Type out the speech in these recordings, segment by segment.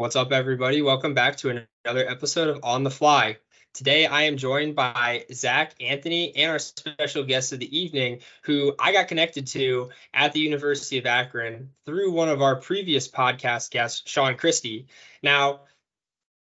What's up, everybody? Welcome back to another episode of On the Fly. Today, I am joined by Zach Anthony and our special guest of the evening, who I got connected to at the University of Akron through one of our previous podcast guests, Sean Christie. Now,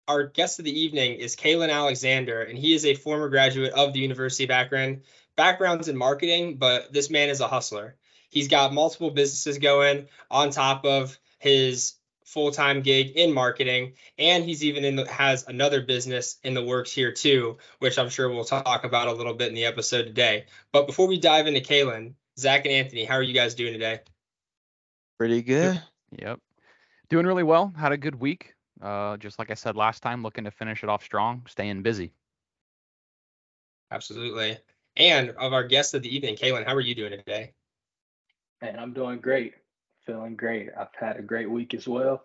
our guest of the evening is Kaylon Alexander, and he is a former graduate of the University of Akron. Backgrounds in marketing, but this man is a hustler. He's got multiple businesses going on top of his full-time gig in marketing and he's even in the, has another business in the works here too which i'm sure we'll talk about a little bit in the episode today. But before we dive into Kaylon zach and anthony how are you guys doing today? Pretty good. yep. Doing really well. Had a good week. Uh, just like i said last time looking to finish it off strong staying busy. Absolutely. And of our guests of the evening Kaylon how are you doing today? And i'm doing great feeling great. I've had a great week as well,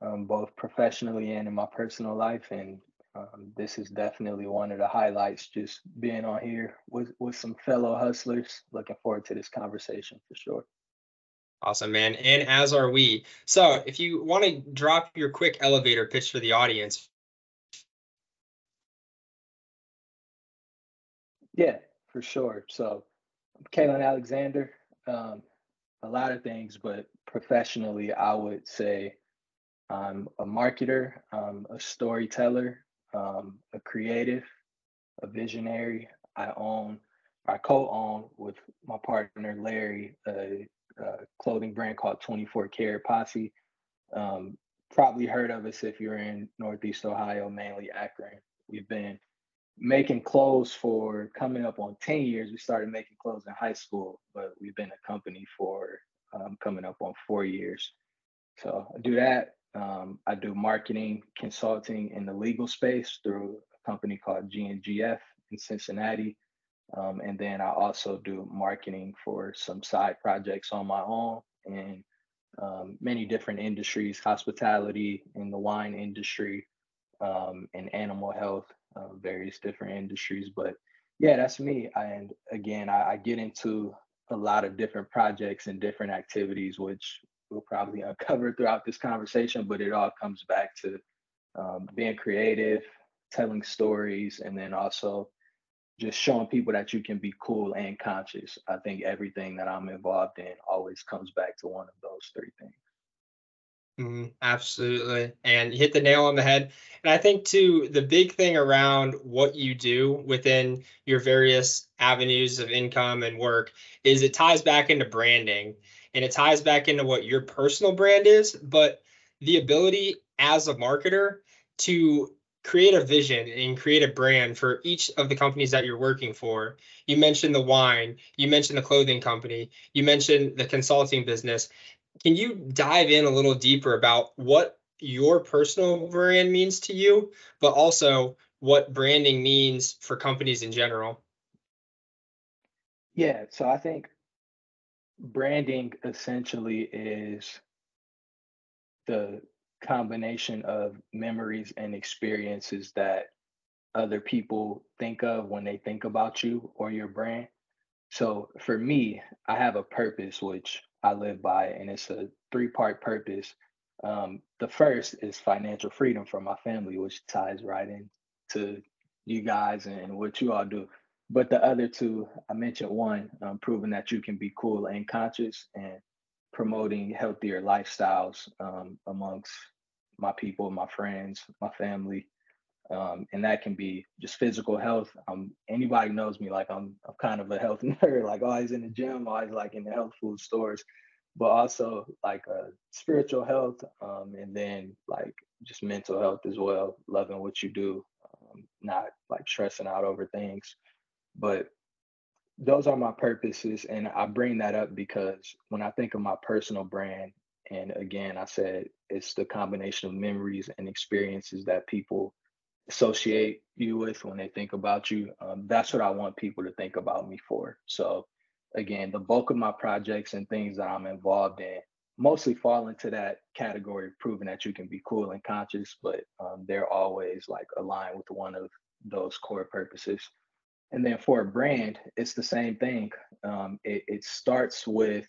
um, both professionally and in my personal life. And um, this is definitely one of the highlights, just being on here with, with some fellow hustlers. Looking forward to this conversation for sure. Awesome, man. And as are we. So if you want to drop your quick elevator pitch for the audience. Yeah, for sure. So Kaylon Alexander. Um, a lot of things, but professionally, I would say I'm a marketer, um, a storyteller, um, a creative, a visionary. I own, I co-own with my partner Larry a, a clothing brand called 24 Karat Posse. Um, probably heard of us if you're in Northeast Ohio, mainly Akron. We've been making clothes for coming up on 10 years. We started making clothes in high school, but we've been a company for um, coming up on four years. So I do that. Um, I do marketing consulting in the legal space through a company called GNGF in Cincinnati. Um, and then I also do marketing for some side projects on my own in um, many different industries, hospitality, in the wine industry, um, and animal health, uh, various different industries. But yeah, that's me. And again, I, I, get into a lot of different projects and different activities, which we'll probably uncover throughout this conversation. But it all comes back to um, being creative, telling stories, and then also just showing people that you can be cool and conscious. I think everything that I'm involved in always comes back to one of those three things. Mm, absolutely. And hit the nail on the head. And I think, too, the big thing around what you do within your various avenues of income and work is it ties back into branding and it ties back into what your personal brand is. But the ability as a marketer to create a vision and create a brand for each of the companies that you're working for. You mentioned the wine, you mentioned the clothing company, you mentioned the consulting business can you dive in a little deeper about what your personal brand means to you, but also what branding means for companies in general? Yeah, so I think branding essentially is the combination of memories and experiences that other people think of when they think about you or your brand. So for me, I have a purpose, which I live by, and it's a three part purpose. Um, the first is financial freedom for my family, which ties right in to you guys and what you all do. But the other two, I mentioned one, um, proving that you can be cool and conscious and promoting healthier lifestyles um, amongst my people, my friends, my family. Um, and that can be just physical health. Um, anybody knows me, like I'm, I'm kind of a health nerd, like always in the gym, always like in the health food stores, but also like uh, spiritual health, um, and then like just mental health as well. Loving what you do, um, not like stressing out over things. But those are my purposes, and I bring that up because when I think of my personal brand, and again, I said it's the combination of memories and experiences that people associate you with when they think about you. Um, that's what I want people to think about me for. So, again, the bulk of my projects and things that I'm involved in mostly fall into that category of proving that you can be cool and conscious, but um, they're always like aligned with one of those core purposes. And then for a brand, it's the same thing. Um, it, it starts with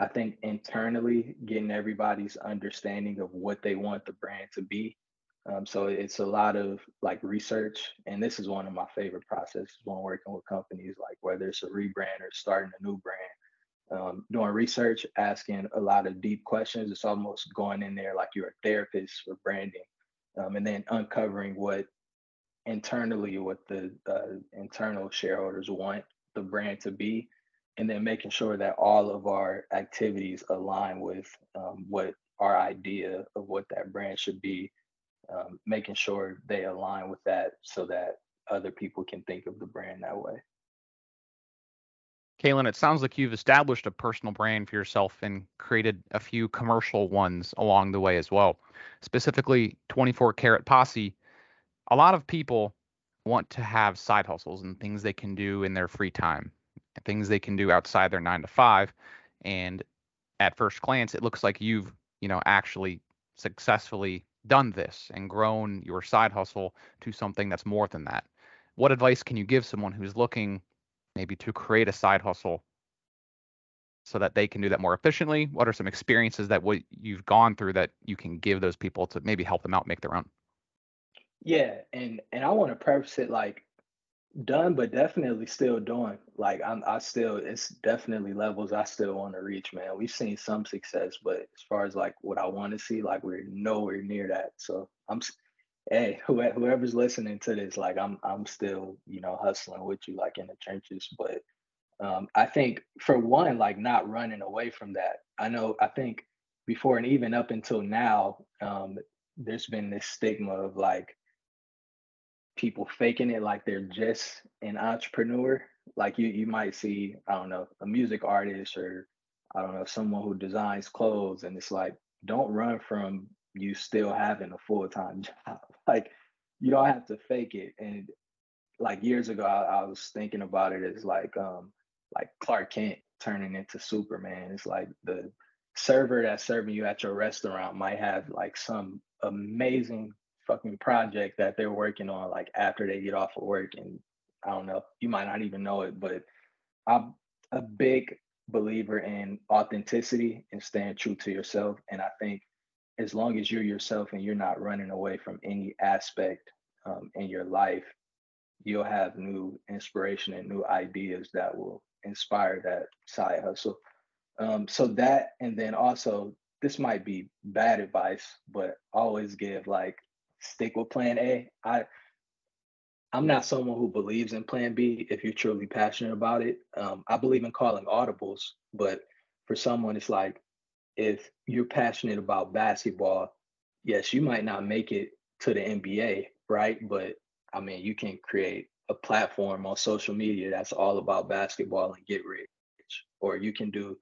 I think internally getting everybody's understanding of what they want the brand to be. Um, so it's a lot of like research, and this is one of my favorite processes when working with companies, like whether it's a rebrand or starting a new brand. Um, doing research, asking a lot of deep questions. It's almost going in there like you're a therapist for branding, um, and then uncovering what internally what the uh, internal shareholders want the brand to be, and then making sure that all of our activities align with um, what our idea of what that brand should be, um, making sure they align with that so that other people can think of the brand that way. Kaylon, it sounds like you've established a personal brand for yourself and created a few commercial ones along the way as well. Specifically, 24 Karat Posse. A lot of people want to have side hustles and things they can do in their free time things they can do outside their nine to five. And at first glance, it looks like you've, you know, actually successfully done this and grown your side hustle to something that's more than that. What advice can you give someone who's looking maybe to create a side hustle so that they can do that more efficiently? What are some experiences that what you've gone through that you can give those people to maybe help them out make their own? Yeah, and and I want to preface it like done, but definitely still doing. Like I'm, I still, it's definitely levels I still want to reach, man. We've seen some success, but as far as like what I want to see, like we're nowhere near that. So I'm, hey, whoever's listening to this, like I'm, I'm still, you know, hustling with you, like in the trenches. But um, I think for one, like not running away from that. I know, I think before and even up until now, um, there's been this stigma of like people faking it like they're just an entrepreneur. Like you you might see, I don't know, a music artist or I don't know, someone who designs clothes and it's like, don't run from you still having a full-time job. Like you don't have to fake it. And like years ago, I, I was thinking about it as like um like Clark Kent turning into Superman. It's like the server that's serving you at your restaurant might have like some amazing fucking project that they're working on like after they get off of work and I don't know, you might not even know it, but I'm a big believer in authenticity and staying true to yourself. And I think as long as you're yourself and you're not running away from any aspect um, in your life, you'll have new inspiration and new ideas that will inspire that side hustle. Um, so that, and then also, this might be bad advice, but always give like stick with plan A. I I'm not someone who believes in plan B if you're truly passionate about it. Um, I believe in calling audibles, but for someone, it's like if you're passionate about basketball, yes, you might not make it to the NBA, right? But I mean, you can create a platform on social media that's all about basketball and get rich. Or you can do,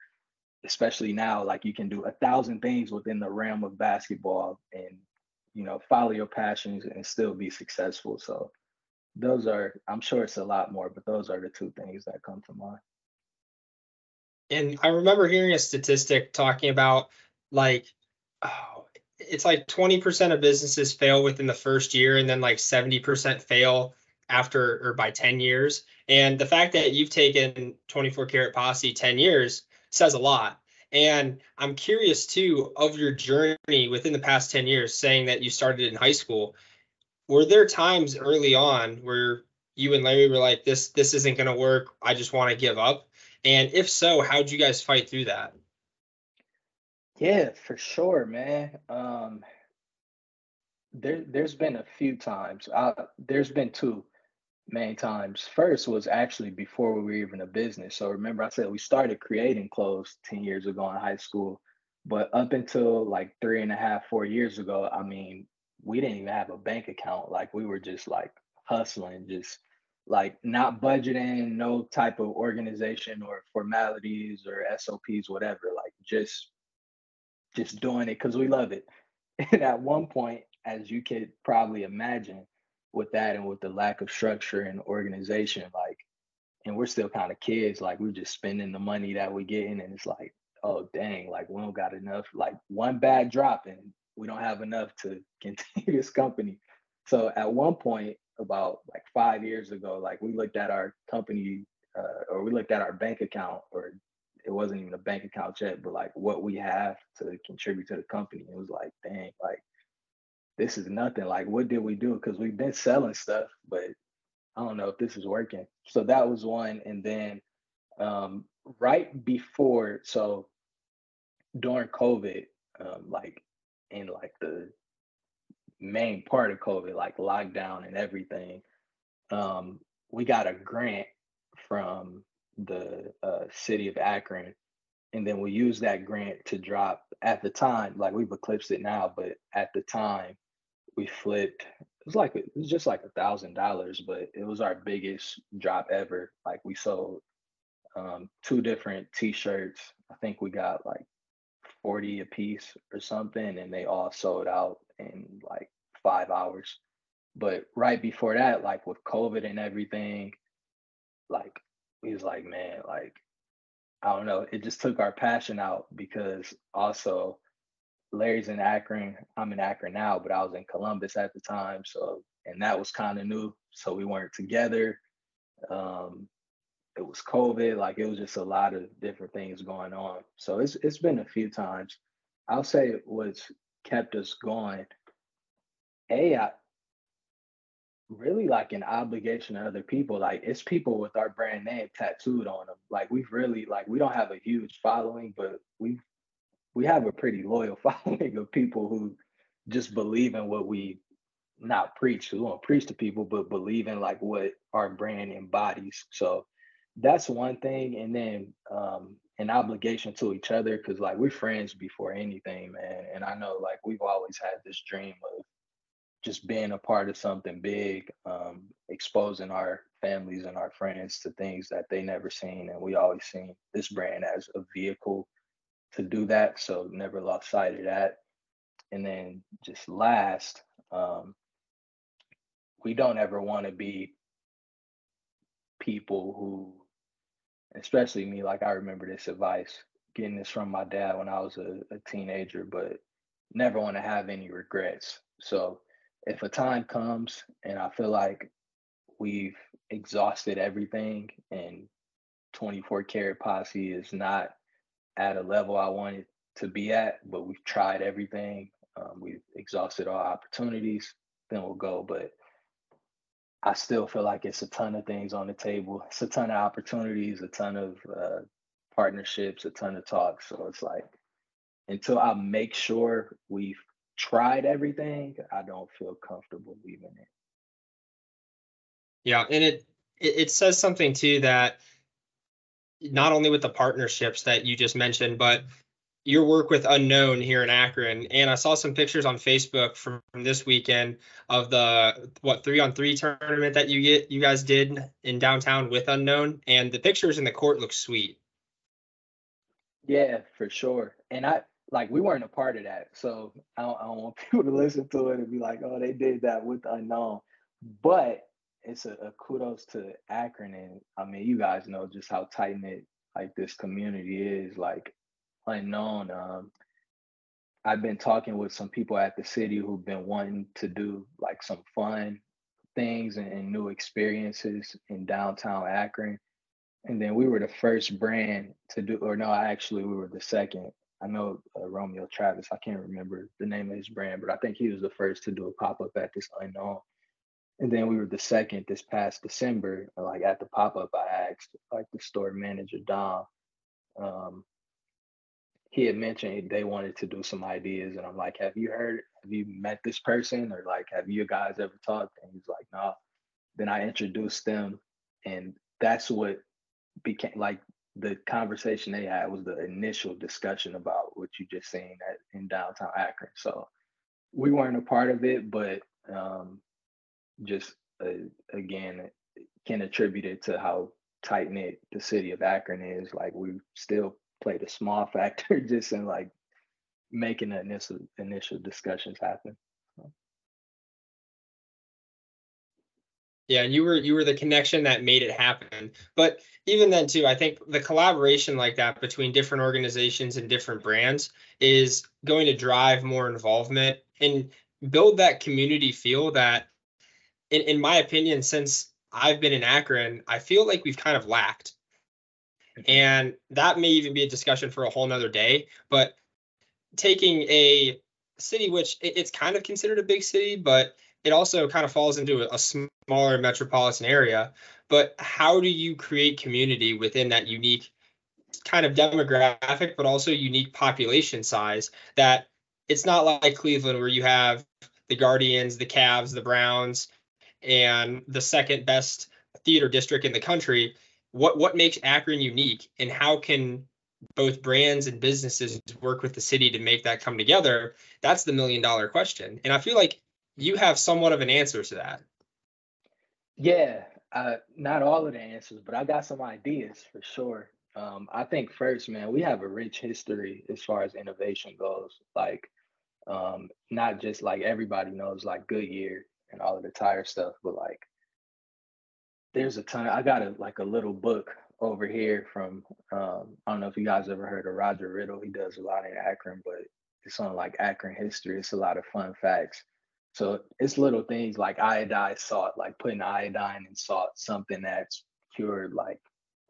especially now, like you can do a thousand things within the realm of basketball and you know follow your passions and still be successful. So those are i'm sure it's a lot more but those are the two things that come to mind. And i remember hearing a statistic talking about like oh, it's like 20% of businesses fail within the first year and then like 70% fail after or by 10 years. And the fact that you've taken 24 karat posse 10 years says a lot and I'm curious too of your journey within the past 10 years, saying that you started in high school. Were there times early on where you and Larry were like, this this isn't gonna work, I just want to give up? And if so, how'd you guys fight through that? Yeah, for sure, man. Um there there's been a few times. Uh, there's been two main times. First was actually before we were even a business. So remember, I said we started creating clothes 10 years ago in high school, but up until like three and a half, four years ago, I mean, we didn't even have a bank account. Like we were just like hustling, just like not budgeting, no type of organization or formalities or SOPs, whatever, like just just doing it because we love it. And at one point, as you could probably imagine, with that and with the lack of structure and organization, like, and we're still kind of kids, like we're just spending the money that we're getting, and it's like, oh dang, like we don't got enough, like one bad drop, and we don't have enough to continue this company. So at one point, about like five years ago, like we looked at our company, uh, or we looked at our bank account, or it wasn't even a bank account yet, but like what we have to contribute to the company. It was like, dang, like this is nothing. Like, what did we do? Because we've been selling stuff, but I don't know if this is working. So that was one. And then um, right before, so during COVID, um, like in like the main part of COVID, like lockdown and everything, um, we got a grant from the uh, city of Akron. And then we used that grant to drop at the time, like we've eclipsed it now, but at the time we flipped it was like it was just like a thousand dollars, but it was our biggest drop ever. Like we sold um, two different t-shirts. I think we got like 40 a piece or something, and they all sold out in like five hours. But right before that, like with COVID and everything, like we was like, man, like I don't know, it just took our passion out because also Larry's in Akron. I'm in Akron now, but I was in Columbus at the time. So, and that was kind of new. So we weren't together. Um, it was COVID. Like it was just a lot of different things going on. So it's it's been a few times. I'll say what's kept us going. A, I, really like an obligation to other people. Like it's people with our brand name tattooed on them. Like we've really like we don't have a huge following, but we've we have a pretty loyal following of people who just believe in what we not preach. We don't preach to people, but believe in like what our brand embodies. So that's one thing. And then um, an obligation to each other because like we're friends before anything, man. And I know like we've always had this dream of just being a part of something big, um, exposing our families and our friends to things that they never seen. And we always seen this brand as a vehicle to do that. So never lost sight of that. And then just last, um, we don't ever want to be people who, especially me, like I remember this advice, getting this from my dad when I was a, a teenager, but never want to have any regrets. So if a time comes and I feel like we've exhausted everything and 24 karat posse is not at a level I wanted to be at, but we've tried everything. Um, we've exhausted all opportunities. Then we'll go. But I still feel like it's a ton of things on the table. It's a ton of opportunities, a ton of uh, partnerships, a ton of talks. So it's like until I make sure we've tried everything, I don't feel comfortable leaving it. Yeah, and it it, it says something too that not only with the partnerships that you just mentioned, but your work with Unknown here in Akron. And I saw some pictures on Facebook from, from this weekend of the what three on three tournament that you get you guys did in downtown with Unknown, and the pictures in the court look sweet. Yeah, for sure. And I like we weren't a part of that, so I don't, I don't want people to listen to it and be like, "Oh, they did that with Unknown." But it's a, a, kudos to Akron, and I mean, you guys know just how tight knit like this community is. Like unknown. Um, I've been talking with some people at the city who've been wanting to do like some fun things and, and new experiences in downtown Akron. And then we were the first brand to do, or no, actually we were the second. I know uh, Romeo Travis. I can't remember the name of his brand, but I think he was the first to do a pop up at this unknown. And then we were the second this past December, like at the pop up. I asked like the store manager Dom. Um, he had mentioned they wanted to do some ideas, and I'm like, "Have you heard? Have you met this person, or like, have you guys ever talked?" And he's like, "No." Then I introduced them, and that's what became like the conversation they had was the initial discussion about what you just seen at in downtown Akron. So we weren't a part of it, but um, just uh, again can attribute it to how tight knit the city of Akron is. Like we still played a small factor just in like making the initial initial discussions happen. Yeah, and you were you were the connection that made it happen. But even then too, I think the collaboration like that between different organizations and different brands is going to drive more involvement and build that community feel that in, in my opinion, since I've been in Akron, I feel like we've kind of lacked. Mm-hmm. And that may even be a discussion for a whole nother day. But taking a city, which it's kind of considered a big city, but it also kind of falls into a, a smaller metropolitan area. But how do you create community within that unique kind of demographic, but also unique population size that it's not like Cleveland where you have the Guardians, the Cavs, the Browns, and the second best theater district in the country. What what makes Akron unique, and how can both brands and businesses work with the city to make that come together? That's the million dollar question, and I feel like you have somewhat of an answer to that. Yeah, uh, not all of the answers, but I got some ideas for sure. Um, I think first, man, we have a rich history as far as innovation goes. Like, um, not just like everybody knows like Goodyear and all of the tire stuff, but like there's a ton. Of, I got a like a little book over here from um, I don't know if you guys ever heard of Roger Riddle. He does a lot in Akron, but it's on like Akron history. It's a lot of fun facts. So it's little things like iodine salt, like putting iodine in salt, something that's cured like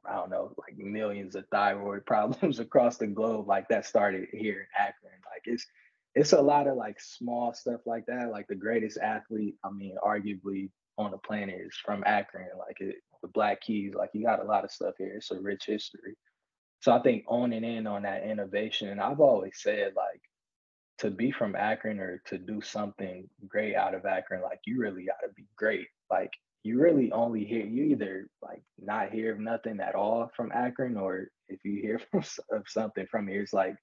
I don't know, like millions of thyroid problems across the globe. Like that started here in Akron. Like it's it's a lot of like small stuff like that. Like the greatest athlete, I mean, arguably on the planet is from Akron. Like it, the Black Keys, like you got a lot of stuff here. It's a rich history. So I think owning in on that innovation, and I've always said like to be from Akron or to do something great out of Akron, like you really got to be great. Like you really only hear you either like not hear of nothing at all from Akron, or if you hear from, of something from here, it's like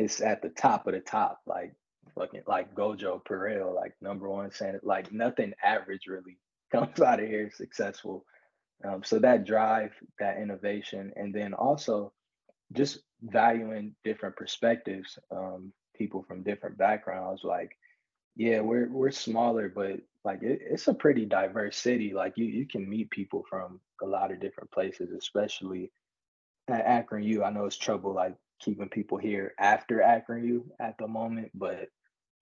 it's at the top of the top, like fucking like Gojo Purell, like number one saying like nothing average really comes out of here successful. Um, so that drive, that innovation, and then also just valuing different perspectives, um, people from different backgrounds, like yeah, we're we're smaller, but like it, it's a pretty diverse city. Like you you can meet people from a lot of different places, especially at Akron U. I know it's trouble like keeping people here after Akron U at the moment, but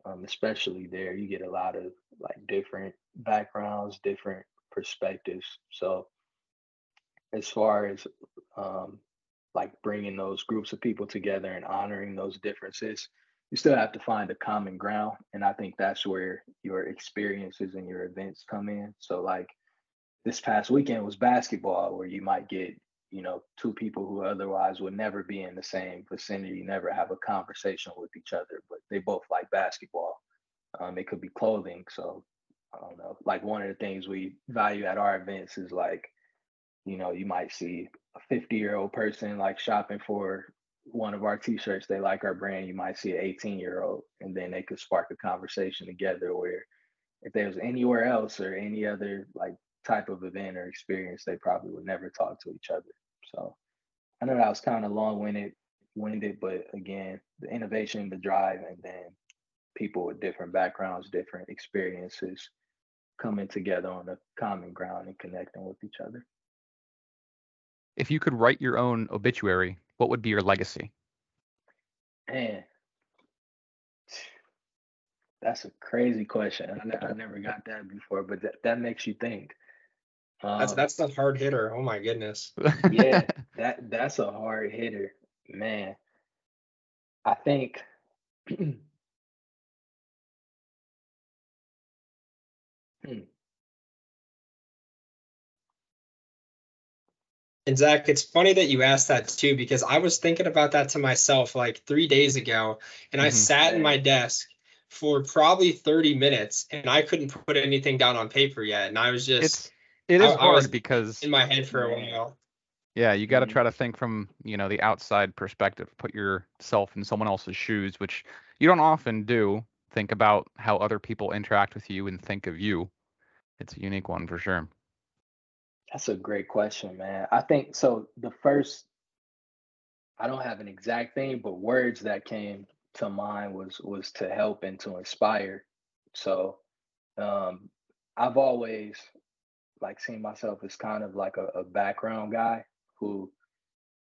um, especially there, you get a lot of like different backgrounds, different perspectives. So as far as um, like bringing those groups of people together and honoring those differences, you still have to find a common ground and i think that's where your experiences and your events come in so like this past weekend was basketball where you might get you know two people who otherwise would never be in the same vicinity never have a conversation with each other but they both like basketball. Um, it could be clothing so i don't know. Like one of the things we value at our events is like you know you might see a 50 year old person like shopping for one of our t-shirts they like our brand. You might see an 18 year old and then they could spark a conversation together where if there was anywhere else or any other like type of event or experience they probably would never talk to each other so i know that was kind of long-winded winded but again the innovation the drive and then people with different backgrounds different experiences coming together on a common ground and connecting with each other if you could write your own obituary what would be your legacy? Man, that's a crazy question. I, I never got that before, but that, that makes you think. Um, that's that's a hard hitter. Oh my goodness. yeah, that that's a hard hitter, man. I think. hmm. And Zach, it's funny that you asked that too, because I was thinking about that to myself like three days ago, and mm-hmm. I sat in my desk for probably 30 minutes and I couldn't put anything down on paper yet. And I was just it's it is I, hard I because in my head for a while. Yeah, you got to mm-hmm. try to think from, you know, the outside perspective, put yourself in someone else's shoes, which you don't often do. Think about how other people interact with you and think of you. It's a unique one for sure. That's a great question, man. I think so. The first, I don't have an exact thing, but words that came to mind was was to help and to inspire. So, um, I've always like seeing myself as kind of like a, a background guy who,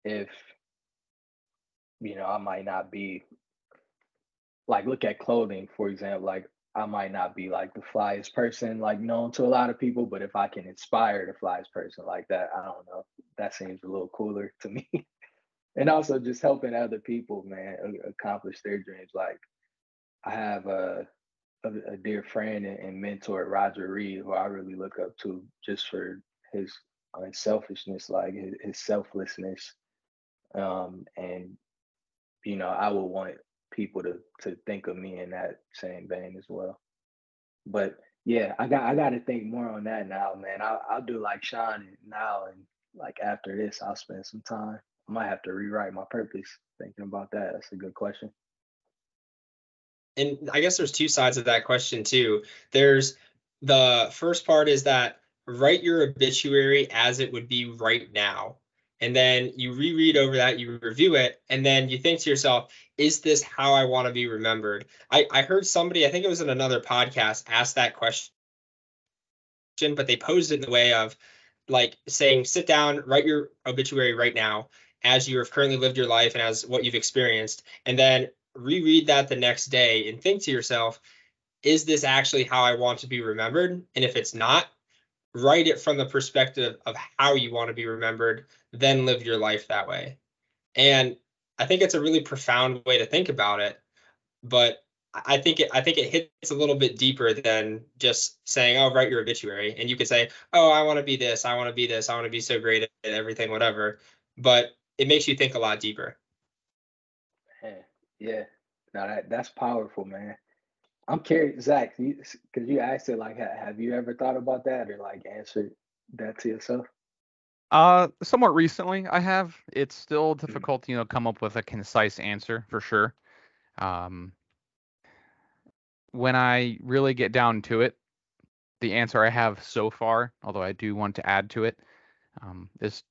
if you know, I might not be like look at clothing for example. Like I might not be like the flyest person, like known to a lot of people, but if I can inspire the flyest person like that, I don't know. That seems a little cooler to me. and also just helping other people, man, accomplish their dreams. Like I have a a, a dear friend and, and, mentor, Roger Reed, who I really look up to just for his unselfishness, like his, his selflessness. Um, and you know, I would want people to to think of me in that same vein as well. But yeah, I got I got to think more on that now, man. I'll I'll do like Sean now, and like after this, I'll spend some time. I might have to rewrite my purpose. Thinking about that, that's a good question. And I guess there's two sides of that question too. There's the first part is that write your obituary as it would be right now and then you reread over that, you review it, and then you think to yourself, is this how I want to be remembered? I, I heard somebody, I think it was in another podcast, ask that question, but they posed it in the way of like saying, sit down, write your obituary right now as you have currently lived your life and as what you've experienced, and then reread that the next day and think to yourself, is this actually how I want to be remembered? And if it's not, write it from the perspective of how you want to be remembered, then live your life that way. And I think it's a really profound way to think about it, but I think it I think it hits a little bit deeper than just saying, "Oh, write your obituary." And you could say, "Oh, I want to be this. I want to be this. I want to be so great at everything, whatever." But it makes you think a lot deeper. Yeah, no, that that's powerful, man. I'm curious, Zach, because you, you asked it like, have you ever thought about that or like answered that to yourself? Uh, somewhat recently, I have. It's still mm-hmm. difficult, you know, come up with a concise answer for sure. Um, when I really get down to it, the answer I have so far, although I do want to add to it, um, is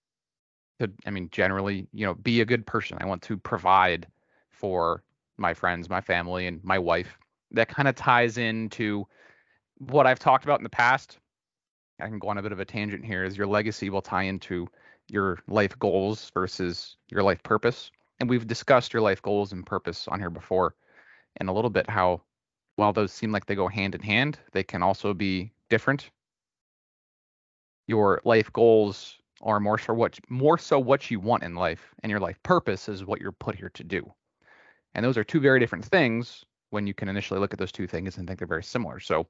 to, I mean, generally, you know, be a good person. I want to provide for my friends, my family, and my wife that kind of ties into what I've talked about in the past. I can go on a bit of a tangent here is your legacy will tie into your life goals versus your life purpose. And we've discussed your life goals and purpose on here before and a little bit how while those seem like they go hand in hand, they can also be different. Your life goals are more for what more so what you want in life and your life purpose is what you're put here to do. And those are two very different things when you can initially look at those two things and think they're very similar. So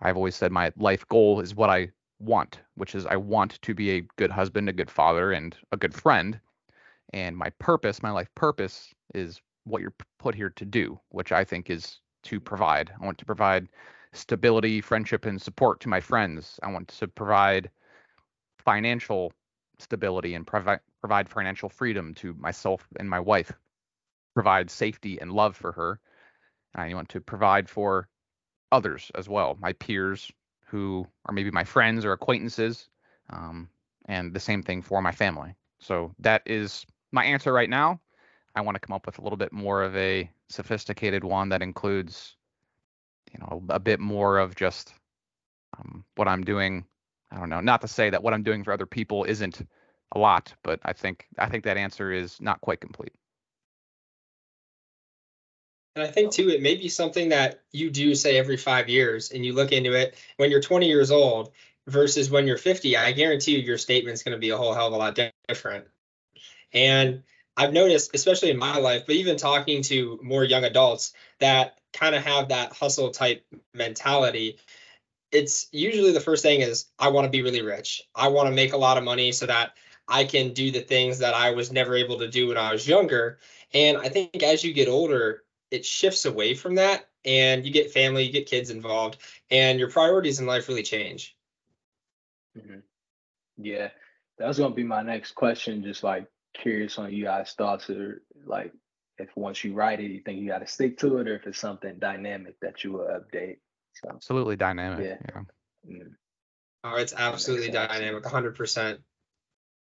I've always said my life goal is what I want, which is I want to be a good husband, a good father, and a good friend. And my purpose, my life purpose, is what you're put here to do, which I think is to provide. I want to provide stability, friendship, and support to my friends. I want to provide financial stability and provide provide financial freedom to myself and my wife. Provide safety and love for her, I want to provide for others as well, my peers who are maybe my friends or acquaintances, um, and the same thing for my family. So that is my answer right now. I want to come up with a little bit more of a sophisticated one that includes, you know, a bit more of just um, what I'm doing. I don't know. Not to say that what I'm doing for other people isn't a lot, but I think I think that answer is not quite complete. And I think too, it may be something that you do say every five years and you look into it when you're 20 years old versus when you're 50. I guarantee you your statement's going to be a whole hell of a lot different. And I've noticed, especially in my life, but even talking to more young adults that kind of have that hustle type mentality, it's usually the first thing is I want to be really rich. I want to make a lot of money so that I can do the things that I was never able to do when I was younger. And I think as you get older, it shifts away from that and you get family, you get kids involved, and your priorities in life really change. Mm-hmm. Yeah, that's gonna be my next question. Just like curious on you guys' thoughts, or like if once you write it, you think you got to stick to it, or if it's something dynamic that you will update. So, absolutely dynamic. Yeah. yeah. Mm-hmm. Oh, it's absolutely dynamic, 100%.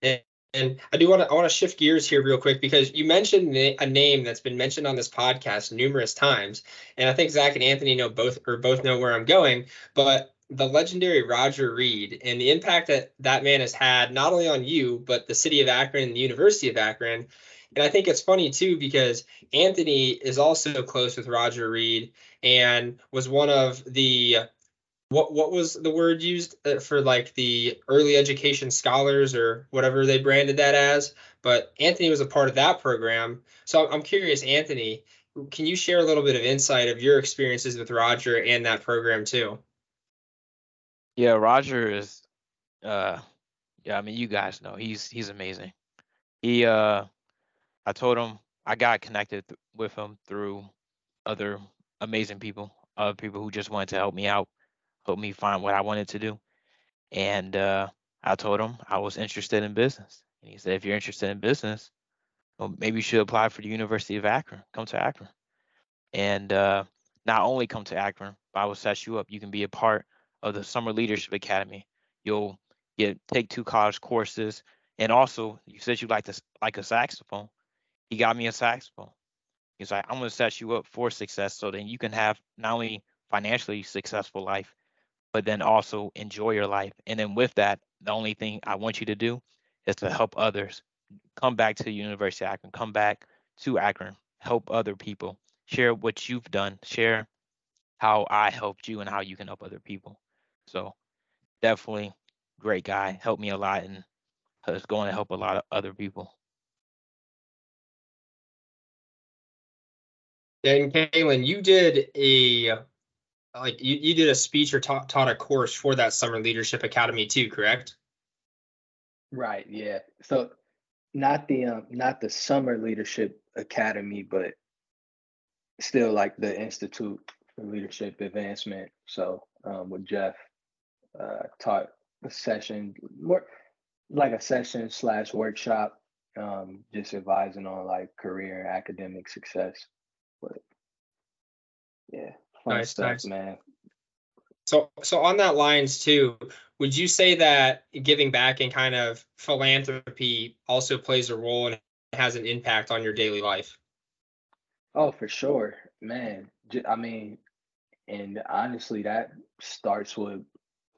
And, and I do want to I want to shift gears here real quick because you mentioned a name that's been mentioned on this podcast numerous times, and I think Zach and Anthony know both or both know where I'm going. But the legendary Roger Reed and the impact that that man has had not only on you but the city of Akron and the University of Akron. And I think it's funny too because Anthony is also close with Roger Reed and was one of the what what was the word used uh, for like the early education scholars or whatever they branded that as? But anthony was a part of that program. So i'm curious anthony can you share a little bit of insight of your experiences with roger and that program too? Yeah, Roger is uh yeah, I mean you guys know he's he's amazing. He uh I told him I got connected th- with him through other amazing people, other people who just wanted to help me out, help me find what I wanted to do. And uh I told him I was interested in business. And he said if you're interested in business, well maybe you should apply for the University of Akron. Come to Akron. And uh not only come to Akron, but I will set you up. You can be a part of the Summer Leadership Academy. You'll get take two college courses, and also you said you like to like a saxophone. He got me a saxophone. He's like, I'm gonna set you up for success, so then you can have not only financially successful life, but then also enjoy your life. And then with that, the only thing I want you to do is to help others. Come back to University of Akron. Come back to Akron. Help other people. Share what you've done. Share how I helped you and how you can help other people. So definitely great guy. Helped me a lot and is going to help a lot of other people. and Kaylon you did a like you, you did a speech or taught, taught a course for that summer leadership academy too correct Right, yeah. So not the um not the summer leadership academy, but still like the Institute for Leadership Advancement. So um with Jeff uh taught a session more like a session slash workshop, um, just advising on like career and academic success. But yeah, fun Nice, stuff, nice. man. So, so on that lines too, would you say that giving back and kind of philanthropy also plays a role and has an impact on your daily life? Oh, for sure, man. I mean, and honestly, that starts with,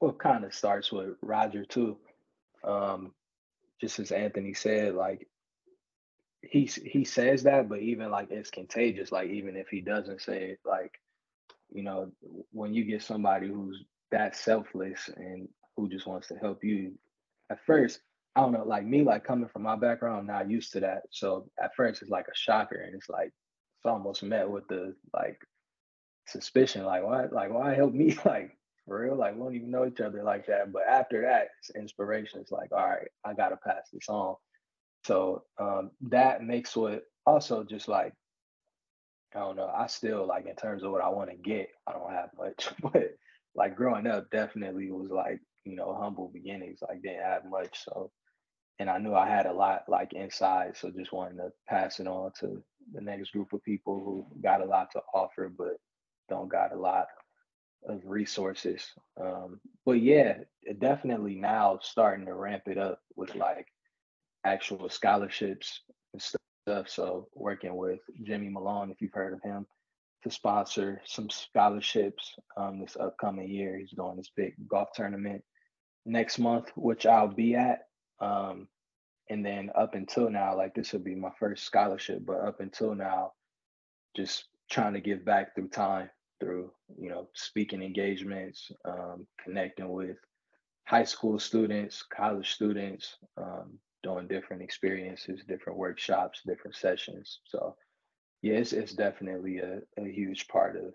well, kind of starts with Roger too. Um, just as Anthony said, like he he says that, but even like it's contagious. Like even if he doesn't say it, like you know, when you get somebody who's that selfless and who just wants to help you, at first, I don't know, like me, like coming from my background, I'm not used to that. So at first, it's like a shocker, and it's like it's almost met with the like suspicion, like why, like why help me, like for real, like we don't even know each other like that. But after that, it's inspiration. It's like, all right, I gotta pass this on. So um, that makes what also just like I don't know. I still like in terms of what I want to get, I don't have much. But like growing up, definitely was like you know humble beginnings. Like didn't have much, so and I knew I had a lot like inside, so just wanted to pass it on to the next group of people who got a lot to offer, but don't got a lot of resources. Um, but yeah, definitely now starting to ramp it up with like actual scholarships and stuff. So working with Jimmy Malone, if you've heard of him, to sponsor some scholarships um, this upcoming year. He's doing this big golf tournament next month, which I'll be at. Um, and then up until now, like this will be my first scholarship, but up until now, just trying to give back through time, through you know speaking engagements, um, connecting with high school students, college students, um, doing different experiences, different workshops, different sessions. So yeah, it's, it's definitely a, a huge part of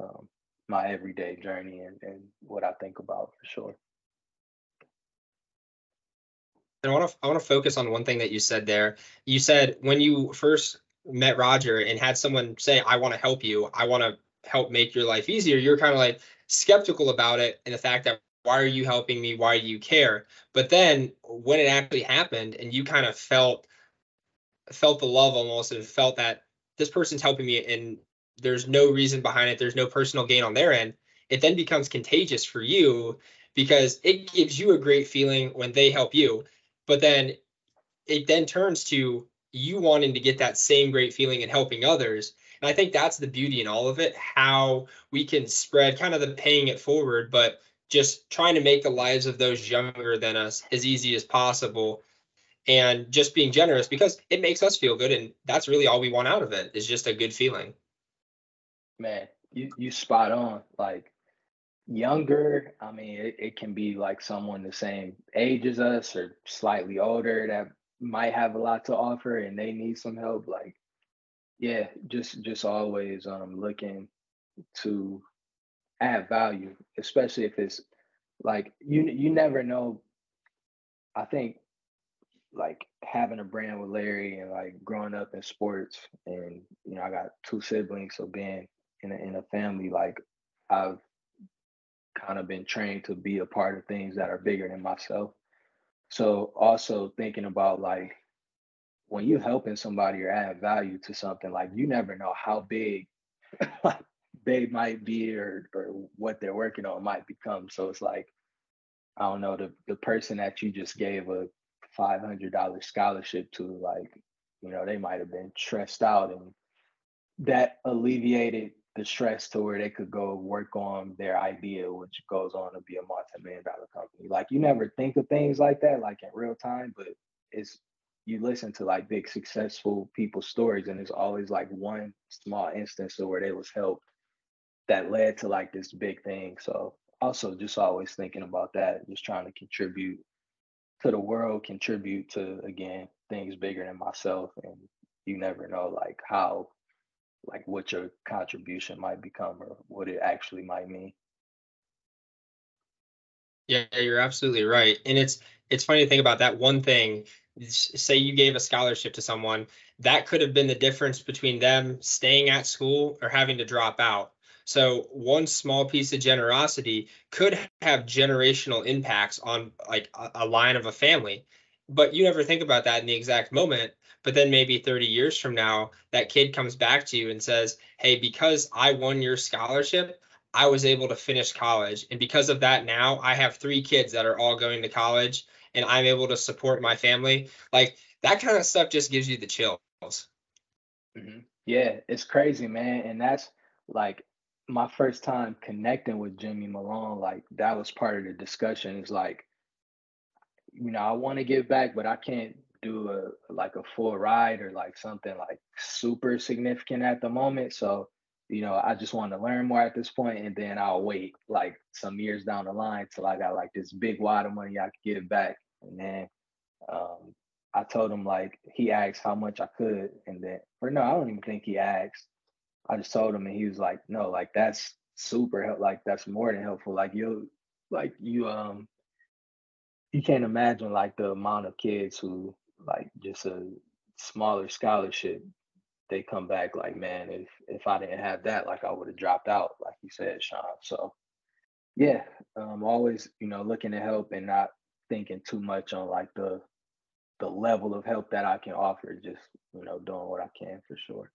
um, my everyday journey and, and what I think about for sure. And I want to I want to focus on one thing that you said there. You said when you first met Roger and had someone say, "I want to help you. I want to help make your life easier." You're kind of like skeptical about it and the fact that why are you helping me? Why do you care? But then when it actually happened and you kind of felt felt the love almost and felt that this person's helping me and there's no reason behind it, there's no personal gain on their end, it then becomes contagious for you because it gives you a great feeling when they help you. But then it then turns to you wanting to get that same great feeling and helping others. And I think that's the beauty in all of it, how we can spread kind of the paying it forward, but just trying to make the lives of those younger than us as easy as possible and just being generous because it makes us feel good and that's really all we want out of it is just a good feeling. Man you you spot on. Like younger i mean it, it can be like someone the same age as us or slightly older that might have a lot to offer and they need some help. Like yeah just just always um looking to add value especially if it's like you you never know i think like having a brand with larry and like growing up in sports and you know i got two siblings so being in a, in a family like i've kind of been trained to be a part of things that are bigger than myself. So also thinking about like when you're helping somebody or add value to something, like you never know how big they might be or or what they're working on might become. So it's like, I don't know, the the person that you just gave a five hundred dollar scholarship to, like, you know, they might have been stressed out and that alleviated the stress to where they could go work on their idea, which goes on to be a multi-million dollar company. Like you never think of things like that, like in real time, but it's you listen to like big successful people's stories, and it's always like one small instance of where they was helped that led to like this big thing. So also just always thinking about that, just trying to contribute to the world, contribute to again things bigger than myself, and you never know like how like what your contribution might become or what it actually might mean. Yeah, you're absolutely right. And it's it's funny to think about that one thing. Say you gave a scholarship to someone, that could have been the difference between them staying at school or having to drop out. So one small piece of generosity could have generational impacts on like a, line of a family. But you never think about that in the exact moment but then maybe 30 years from now, that kid comes back to you and says, Hey, because I won your scholarship, I was able to finish college. And because of that, now I have three kids that are all going to college and I'm able to support my family. Like that kind of stuff just gives you the chills. Mm-hmm. Yeah, it's crazy, man. And that's like my first time connecting with Jimmy Malone. Like that was part of the discussion. Is like, you know, I want to give back, but I can't do a like a full ride or like something like super significant at the moment. So, you know, I just want to learn more at this point and then I'll wait like some years down the line till I got like this big wad of money I could give back. And then um I told him like he asked how much I could and then or no, I don't even think he asked. I just told him and he was like, no, like that's super help like that's more than helpful. Like you like you um you can't imagine like the amount of kids who like just a smaller scholarship, they come back like, man, if if I didn't have that, like I would have dropped out, like you said, Sean. So yeah, um, always, you know, looking to help and not thinking too much on like the the level of help that I can offer, just you know, doing what I can for sure.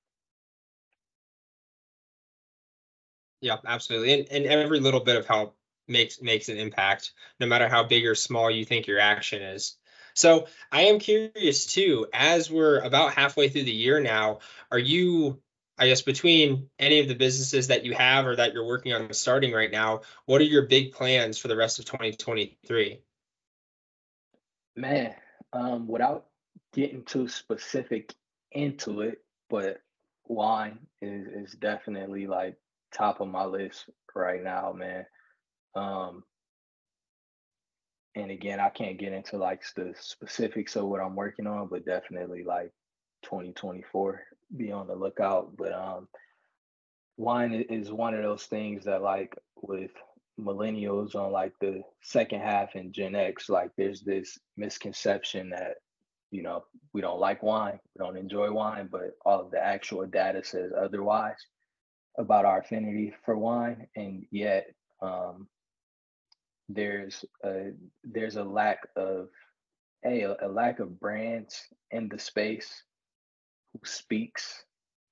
Yeah, absolutely. And and every little bit of help makes makes an impact, no matter how big or small you think your action is. So I am curious too, as we're about halfway through the year now, are you, I guess, between any of the businesses that you have or that you're working on starting right now, what are your big plans for the rest of 2023? Man, um, without getting too specific into it, but wine is, is definitely like top of my list right now, man. Um, and again, I can't get into like the specifics of what I'm working on, but definitely like 2024, be on the lookout. But um, wine is one of those things that like with millennials on like the second half and Gen X, like there's this misconception that you know we don't like wine, we don't enjoy wine, but all of the actual data says otherwise about our affinity for wine, and yet um, there's a there's a lack of a a lack of brands in the space who speaks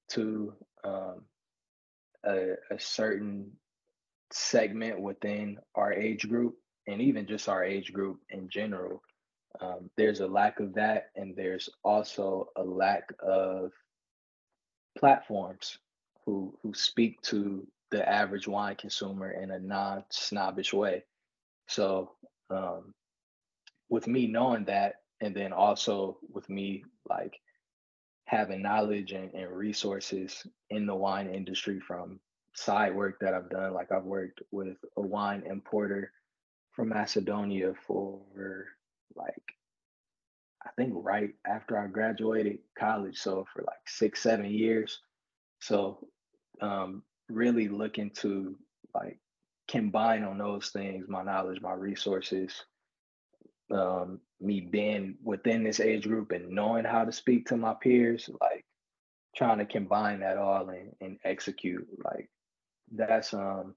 to um, a, a certain segment within our age group and even just our age group in general. Um, there's a lack of that and there's also a lack of platforms who who speak to the average wine consumer in a non-snobbish way so um, with me knowing that, and then also with me like having knowledge and, and resources in the wine industry from side work that I've done. Like I've worked with a wine importer from Macedonia for like I think right after I graduated college, so for like six, seven years. So um really looking to like combine on those things, my knowledge, my resources, um, me being within this age group and knowing how to speak to my peers, like trying to combine that all and, and execute. Like that's um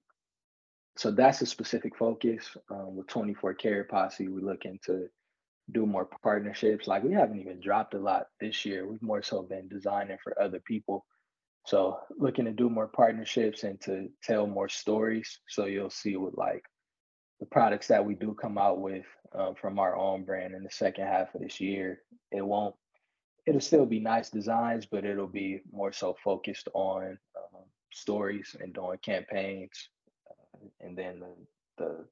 so that's a specific focus. Um, with 24 Karat Posse, we're looking to do more partnerships. Like we haven't even dropped a lot this year. We've more so been designing for other people. So looking to do more partnerships and to tell more stories. So you'll see with like the products that we do come out with um, from our own brand in the second half of this year, it won't. It'll still be nice designs, but it'll be more so focused on um, stories and doing campaigns. Uh, and then the, the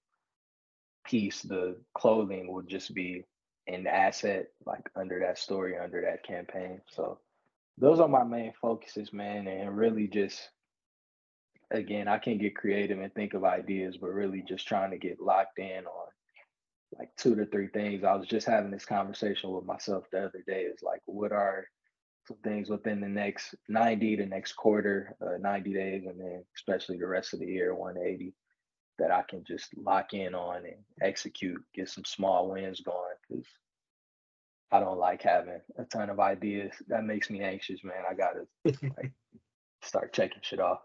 piece, the clothing, will just be an asset like under that story, under that campaign. So those are my main focuses, man, and really just again, I can get creative and think of ideas, but really just trying to get locked in on like two to three things. I was just having this conversation with myself the other day. Is like, what are some things within the next 90 to next quarter, uh, 90 days, and then especially the rest of the year, 180, that I can just lock in on and execute, get some small wins going. Because I don't like having a ton of ideas. That makes me anxious, man. I gotta like start checking shit off.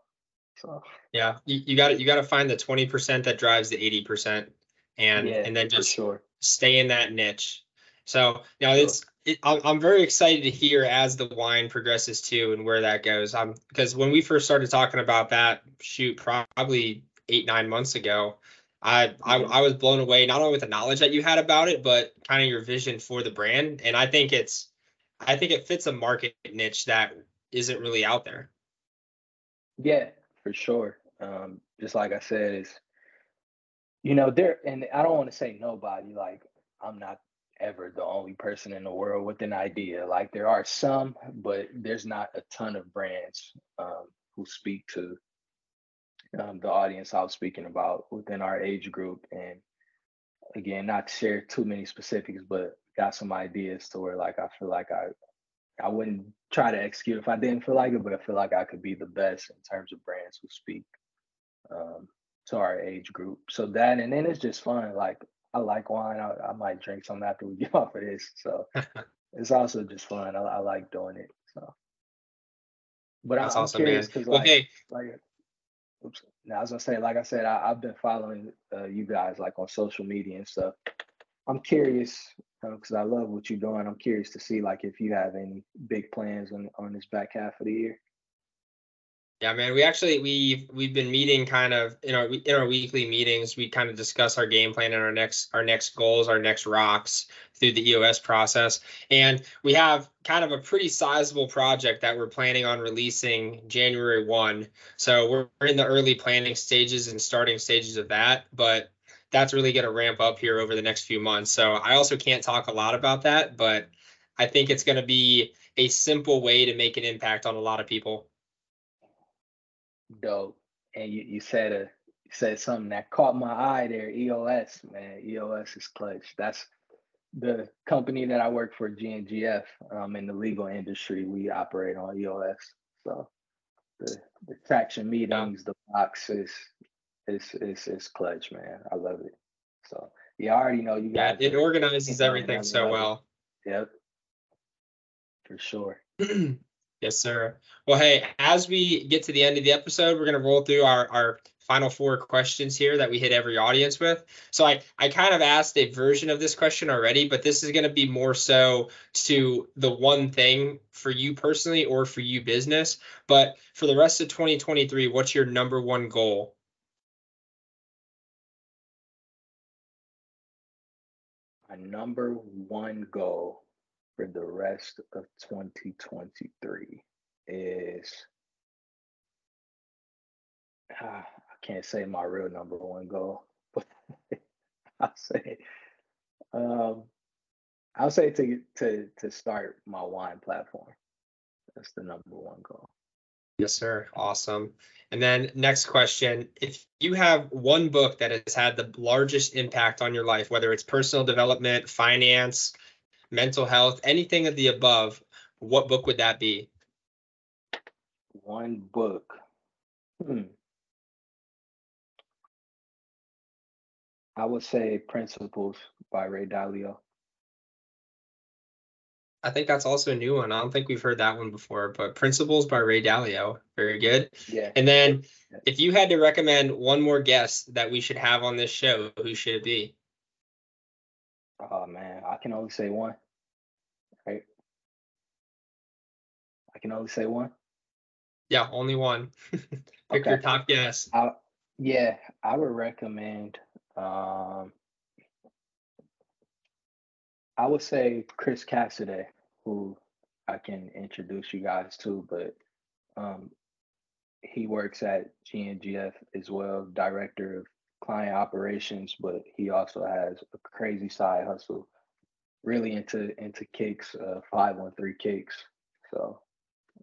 So yeah, you, you got to you got to find the twenty percent that drives the eighty percent, and yeah, and then just sure. stay in that niche. So now sure. it's it, I'm, I'm very excited to hear as the wine progresses too and where that goes. Um, because when we first started talking about that shoot probably eight nine months ago, I, I I was blown away not only with the knowledge that you had about it, but kind of your vision for the brand. And I think it's I think it fits a market niche that isn't really out there. Yeah, for sure. Um, just like I said, is you know there, and I don't want to say nobody. Like I'm not ever the only person in the world with an idea. Like there are some, but there's not a ton of brands um, who speak to um, the audience I was speaking about within our age group. And again, not to share too many specifics, but got some ideas to where like I feel like I I wouldn't try to execute if I didn't feel like it, but I feel like I could be the best in terms of brands who speak um, to our age group. So that, and then it's just fun. Like I like wine. I, I might drink some after we get off of this. So it's also just fun. I, I, like doing it. So, but That's I'm awesome, curious because well, like, hey. like, oops. Now as I say, like I said, I, have been following uh, you guys like on social media and stuff. I'm curious because I love what you're doing. I'm curious to see like if you have any big plans on on this back half of the year. Yeah, man. We actually we've we've been meeting kind of in our in our weekly meetings. We kind of discuss our game plan and our next our next goals, our next rocks through the EOS process. And we have kind of a pretty sizable project that we're planning on releasing January one. So we're in the early planning stages and starting stages of that. But that's really going to ramp up here over the next few months. So I also can't talk a lot about that, but I think it's going to be a simple way to make an impact on a lot of people. Dope. And you, you said a you said something that caught my eye there. EOS, man. EOS is clutch. That's the company that I work for, GNGF, um, in the legal industry. We operate on EOS. So the the traction meetings, yeah. the boxes, it's it's it's clutch, man. I love it. So yeah, I already know you guys. Yeah, it organizes everything so well. Yep, for sure. yes, sir. Well, hey, as we get to the end of the episode, we're gonna roll through our our final four questions here that we hit every audience with. So I I kind of asked a version of this question already, but this is gonna be more so to the one thing for you personally or for you business. But for the rest of 2023, what's your number one goal A number one goal for the rest of 2023 is ah, I can't say my real number one goal, but I'll say um, I'll say to to to start my wine platform. That's the number one goal. Yes, sir. Awesome. And then next question, if you have one book that has had the largest impact on your life, whether it's personal development, finance, mental health, anything of the above, what book would that be? One book. Hmm. I would say Principles by Ray Dalio. I think that's also a new one. I don't think we've heard that one before, but Principles by Ray Dalio. Very good. Yeah. And then if you had to recommend one more guest that we should have on this show, who should it be? Oh man, I can only say one. Right? I can only say one. Yeah, only one. Pick Okay. your top guess. I, yeah, I would recommend. Um, I would say Chris Cassidy, who I can introduce you guys to, but um, he works at GNGF as well, director of client operations, but he also has a crazy side hustle, really into into kicks, uh, five one three kicks. So,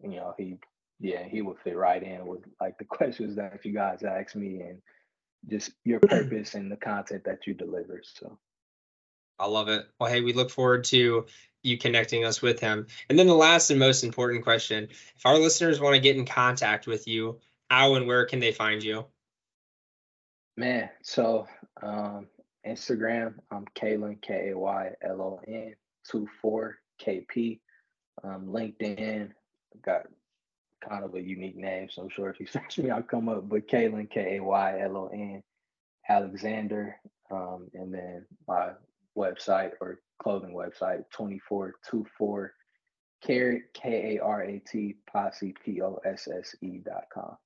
you know, he yeah, he would fit right in with like the questions that you guys ask me and just your purpose and the content that you deliver. So I love it. Well, hey, we look forward to you connecting us with him. And then the last and most important question if our listeners want to get in contact with you, how and where can they find you? man, so um Instagram, I'm Kaylon K A Y L O N two four KP. Um LinkedIn, got kind of a unique name, so I'm sure if you search me, I'll come up. But Kaylon K A Y L O N Alexander, um, and then my website or clothing website 2424 Karat K A R A T Posse P O S S E dot com.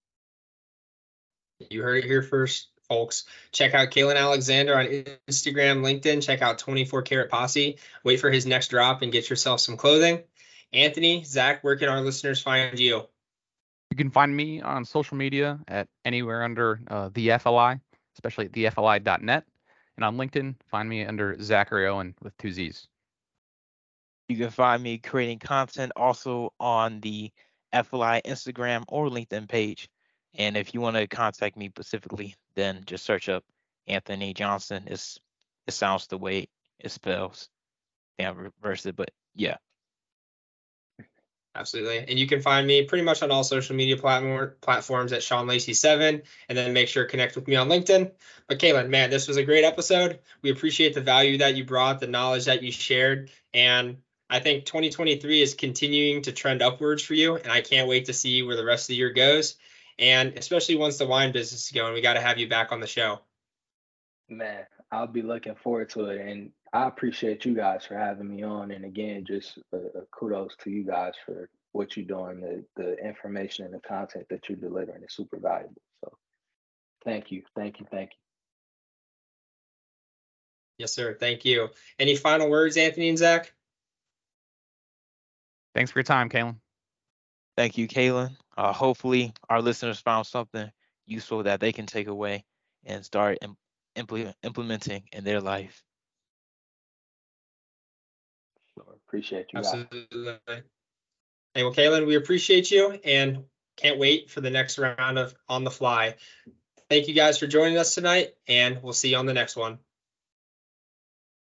You heard it here first, folks. Check out Kaylon Alexander on Instagram, LinkedIn. Check out 24 Karat Posse. Wait for his next drop and get yourself some clothing. Anthony, Zach, where can our listeners find you? You can find me on social media at anywhere under uh, the FLI, especially at thefli.net. And on LinkedIn, find me under Zachary Owen with two Z's. You can find me creating content also on the FLI Instagram or LinkedIn page. And if you want to contact me specifically, then just search up Anthony Johnson. It's it sounds the way it spells. Yeah, reverse it, but yeah. Absolutely. And you can find me pretty much on all social media platform, platforms at Sean Lacey7. And then make sure to connect with me on LinkedIn. But Kaylon, man, this was a great episode. We appreciate the value that you brought, the knowledge that you shared. And I think 2023 is continuing to trend upwards for you. And I can't wait to see where the rest of the year goes. And especially once the wine business is going, we got to have you back on the show. Man, I'll be looking forward to it. And I appreciate you guys for having me on. And again, just a, a kudos to you guys for what you're doing. The, the information and the content that you're delivering is super valuable. So thank you. Thank you. Thank you. Yes, sir. Thank you. Any final words, Anthony and Zach? Thanks for your time, Kaylon. Thank you, Kaylon. Uh, hopefully, our listeners found something useful that they can take away and start Im- implement- implementing in their life. Appreciate you guys. Absolutely. Hey, well, Kaylon, we appreciate you and can't wait for the next round of On the Fly. Thank you guys for joining us tonight, and we'll see you on the next one.